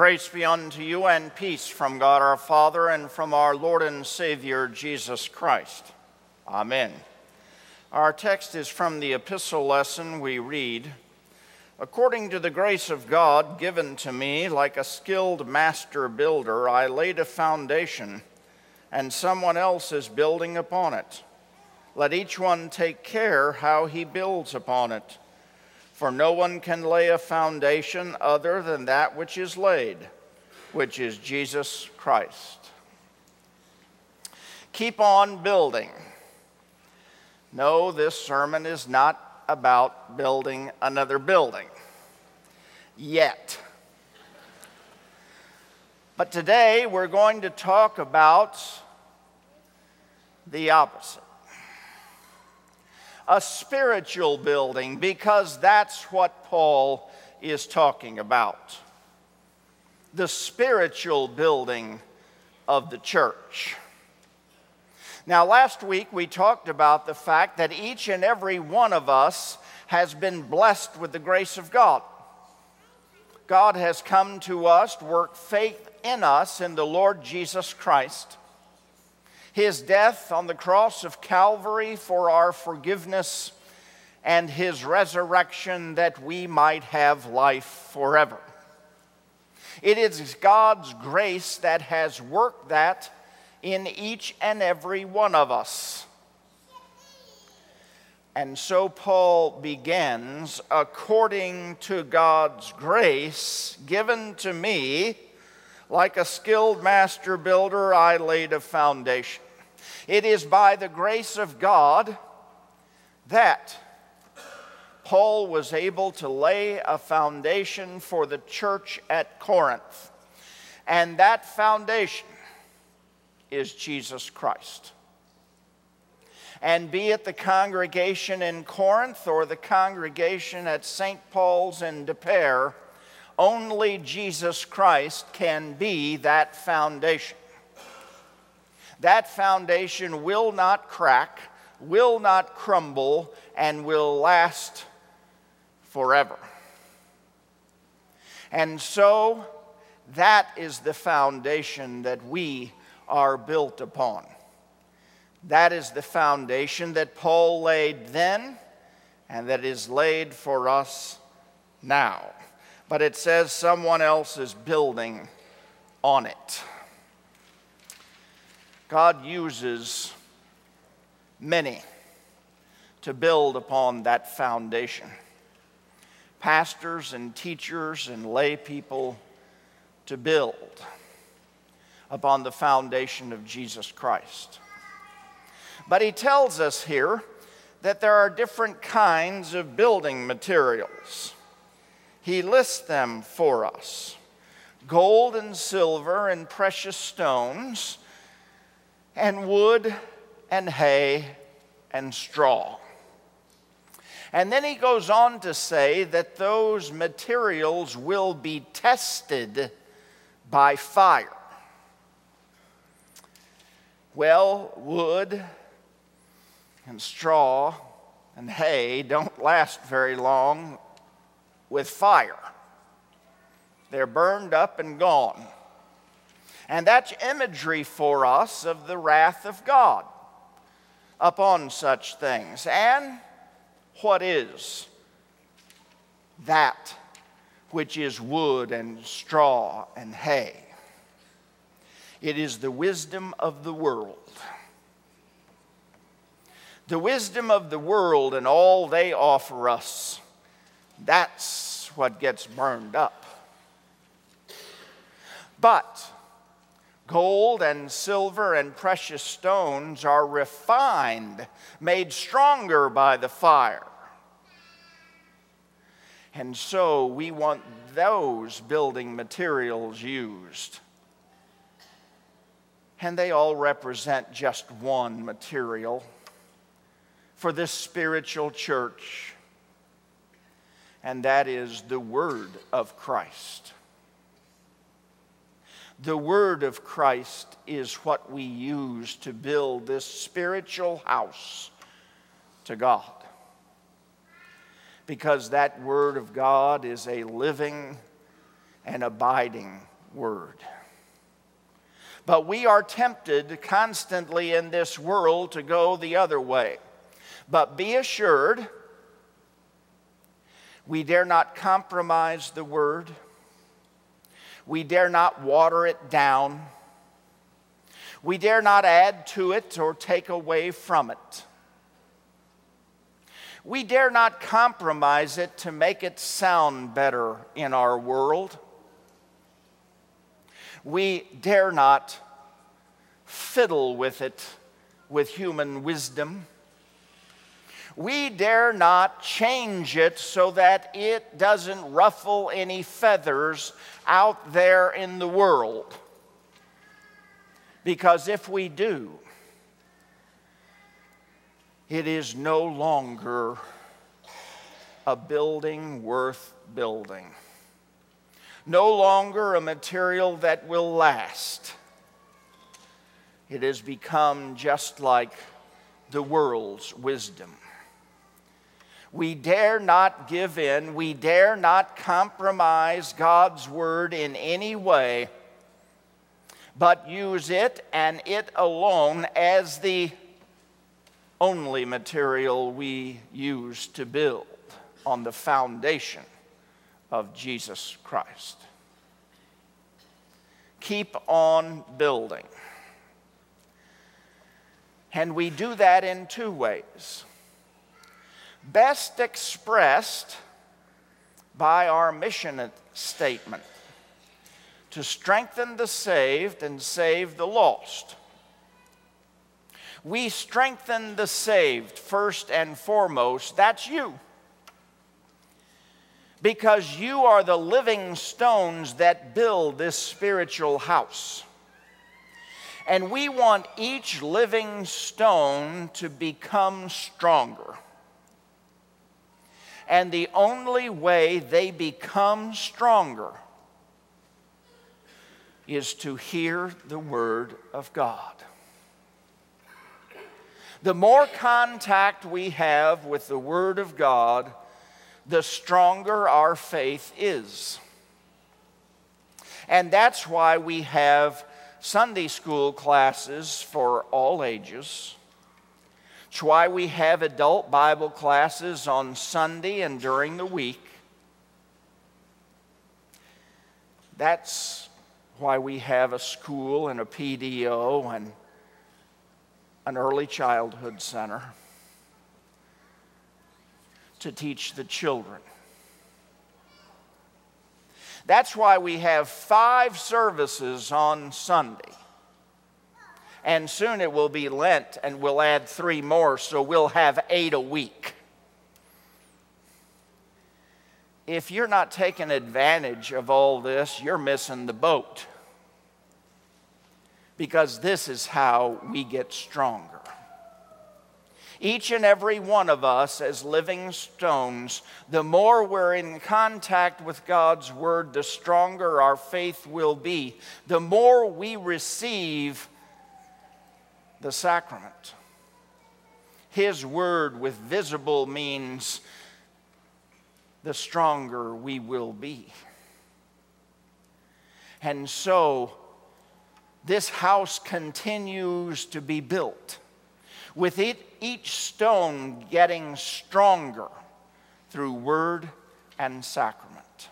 Grace be unto you and peace from God our Father and from our Lord and Savior Jesus Christ. Amen. Our text is from the epistle lesson we read According to the grace of God given to me, like a skilled master builder, I laid a foundation, and someone else is building upon it. Let each one take care how he builds upon it. For no one can lay a foundation other than that which is laid, which is Jesus Christ. Keep on building. No, this sermon is not about building another building yet. But today we're going to talk about the opposite a spiritual building because that's what Paul is talking about. The spiritual building of the church. Now, last week we talked about the fact that each and every one of us has been blessed with the grace of God. God has come to us to work faith in us in the Lord Jesus Christ his death on the cross of Calvary for our forgiveness, and his resurrection that we might have life forever. It is God's grace that has worked that in each and every one of us. And so Paul begins according to God's grace given to me like a skilled master builder, I laid a foundation. It is by the grace of God that Paul was able to lay a foundation for the church at Corinth. And that foundation is Jesus Christ. And be it the congregation in Corinth or the congregation at St. Paul's in De Pere, only Jesus Christ can be that foundation. That foundation will not crack, will not crumble, and will last forever. And so, that is the foundation that we are built upon. That is the foundation that Paul laid then and that is laid for us now but it says someone else is building on it. God uses many to build upon that foundation pastors and teachers and lay people to build upon the foundation of Jesus Christ. But he tells us here that there are different kinds of building materials he lists them for us gold and silver and precious stones, and wood and hay and straw. And then he goes on to say that those materials will be tested by fire. Well, wood and straw and hay don't last very long with fire. They're burned up and gone. And that's imagery for us of the wrath of God upon such things. And what is that which is wood and straw and hay? It is the wisdom of the world. The wisdom of the world and all they offer us that's what gets burned up. But gold and silver and precious stones are refined, made stronger by the fire. And so we want those building materials used. And they all represent just one material for this spiritual church and that is the Word of Christ. The Word of Christ is what we use to build this spiritual house to God. Because that Word of God is a living and abiding word. But we are tempted constantly in this world to go the other way. But be assured, we dare not compromise the word. We dare not water it down. We dare not add to it or take away from it. We dare not compromise it to make it sound better in our world. We dare not fiddle with it with human wisdom. We dare not change it so that it doesn't ruffle any feathers out there in the world. Because if we do, it is no longer a building worth building, no longer a material that will last. It has become just like the world's wisdom. We dare not give in, we dare not compromise God's word in any way, but use it and it alone as the only material we use to build on the foundation of Jesus Christ. Keep on building. And we do that in two ways best expressed by our mission statement to strengthen the saved and save the lost. We strengthen the saved first and foremost. That's you. Because you are the living stones that build this spiritual house. And we want each living stone to become stronger. And the only way they become stronger is to hear the Word of God. The more contact we have with the Word of God, the stronger our faith is. And that's why we have Sunday school classes for all ages. It's why we have adult Bible classes on Sunday and during the week. That's why we have a school and a PDO and an early childhood center to teach the children. That's why we have five services on Sunday and soon it will be Lent, and we'll add three more, so we'll have eight a week. If you're not taking advantage of all this, you're missing the boat. Because this is how we get stronger. Each and every one of us, as living stones, the more we're in contact with God's Word, the stronger our faith will be. The more we receive the sacrament. His word with visible means the stronger we will be. And so, this house continues to be built, with it, each stone getting stronger through word and sacrament.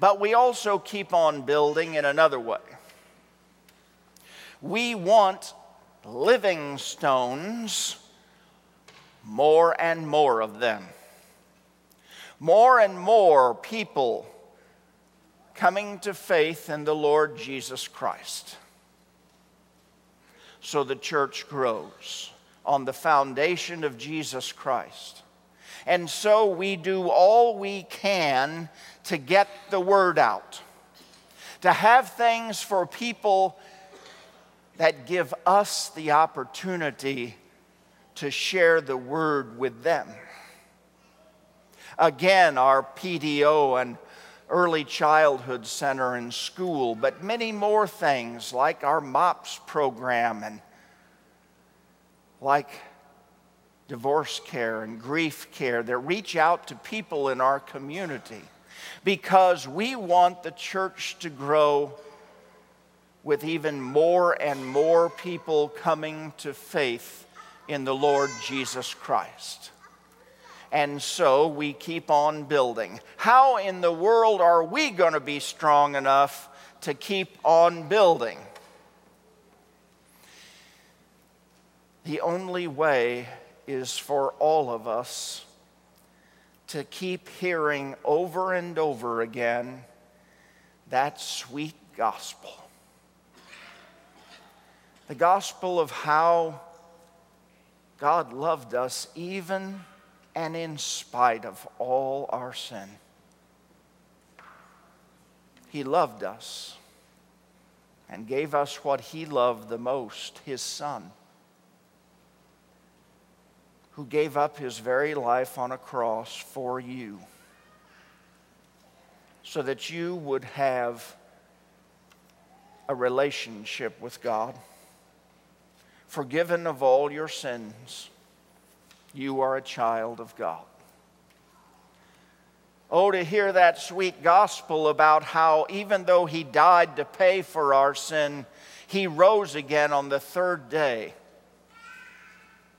But we also keep on building in another way. We want living stones, more and more of them. More and more people coming to faith in the Lord Jesus Christ. So the church grows on the foundation of Jesus Christ. And so we do all we can to get the word out, to have things for people that give us the opportunity to share the word with them. Again, our PDO and early childhood center and school, but many more things like our MOPS program and like divorce care and grief care that reach out to people in our community because we want the church to grow with even more and more people coming to faith in the Lord Jesus Christ. And so we keep on building. How in the world are we going to be strong enough to keep on building? The only way is for all of us to keep hearing over and over again that sweet gospel. The gospel of how God loved us even and in spite of all our sin. He loved us and gave us what He loved the most His Son, who gave up His very life on a cross for you so that you would have a relationship with God, forgiven of all your sins you are a child of God. Oh, to hear that sweet gospel about how even though he died to pay for our sin, he rose again on the third day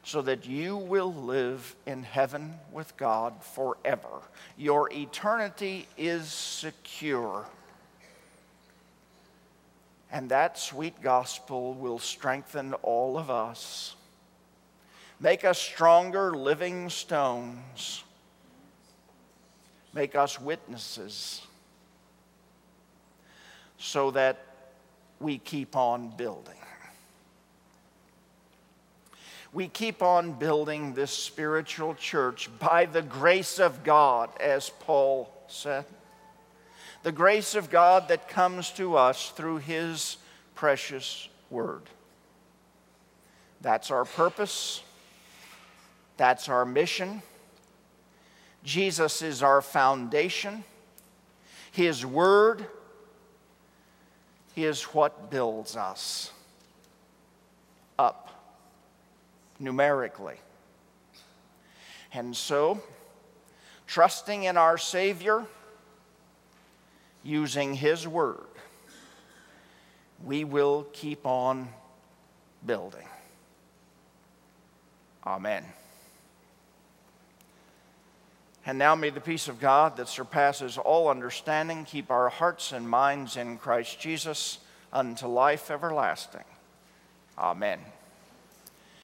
so that you will live in heaven with God forever. Your eternity is secure. And that sweet gospel will strengthen all of us Make us stronger living stones. Make us witnesses so that we keep on building. We keep on building this spiritual church by the grace of God, as Paul said. The grace of God that comes to us through His precious word. That's our purpose. That's our mission. Jesus is our foundation. His word is what builds us up numerically. And so, trusting in our Savior, using His word, we will keep on building. Amen. And now may the peace of God that surpasses all understanding keep our hearts and minds in Christ Jesus unto life everlasting. Amen.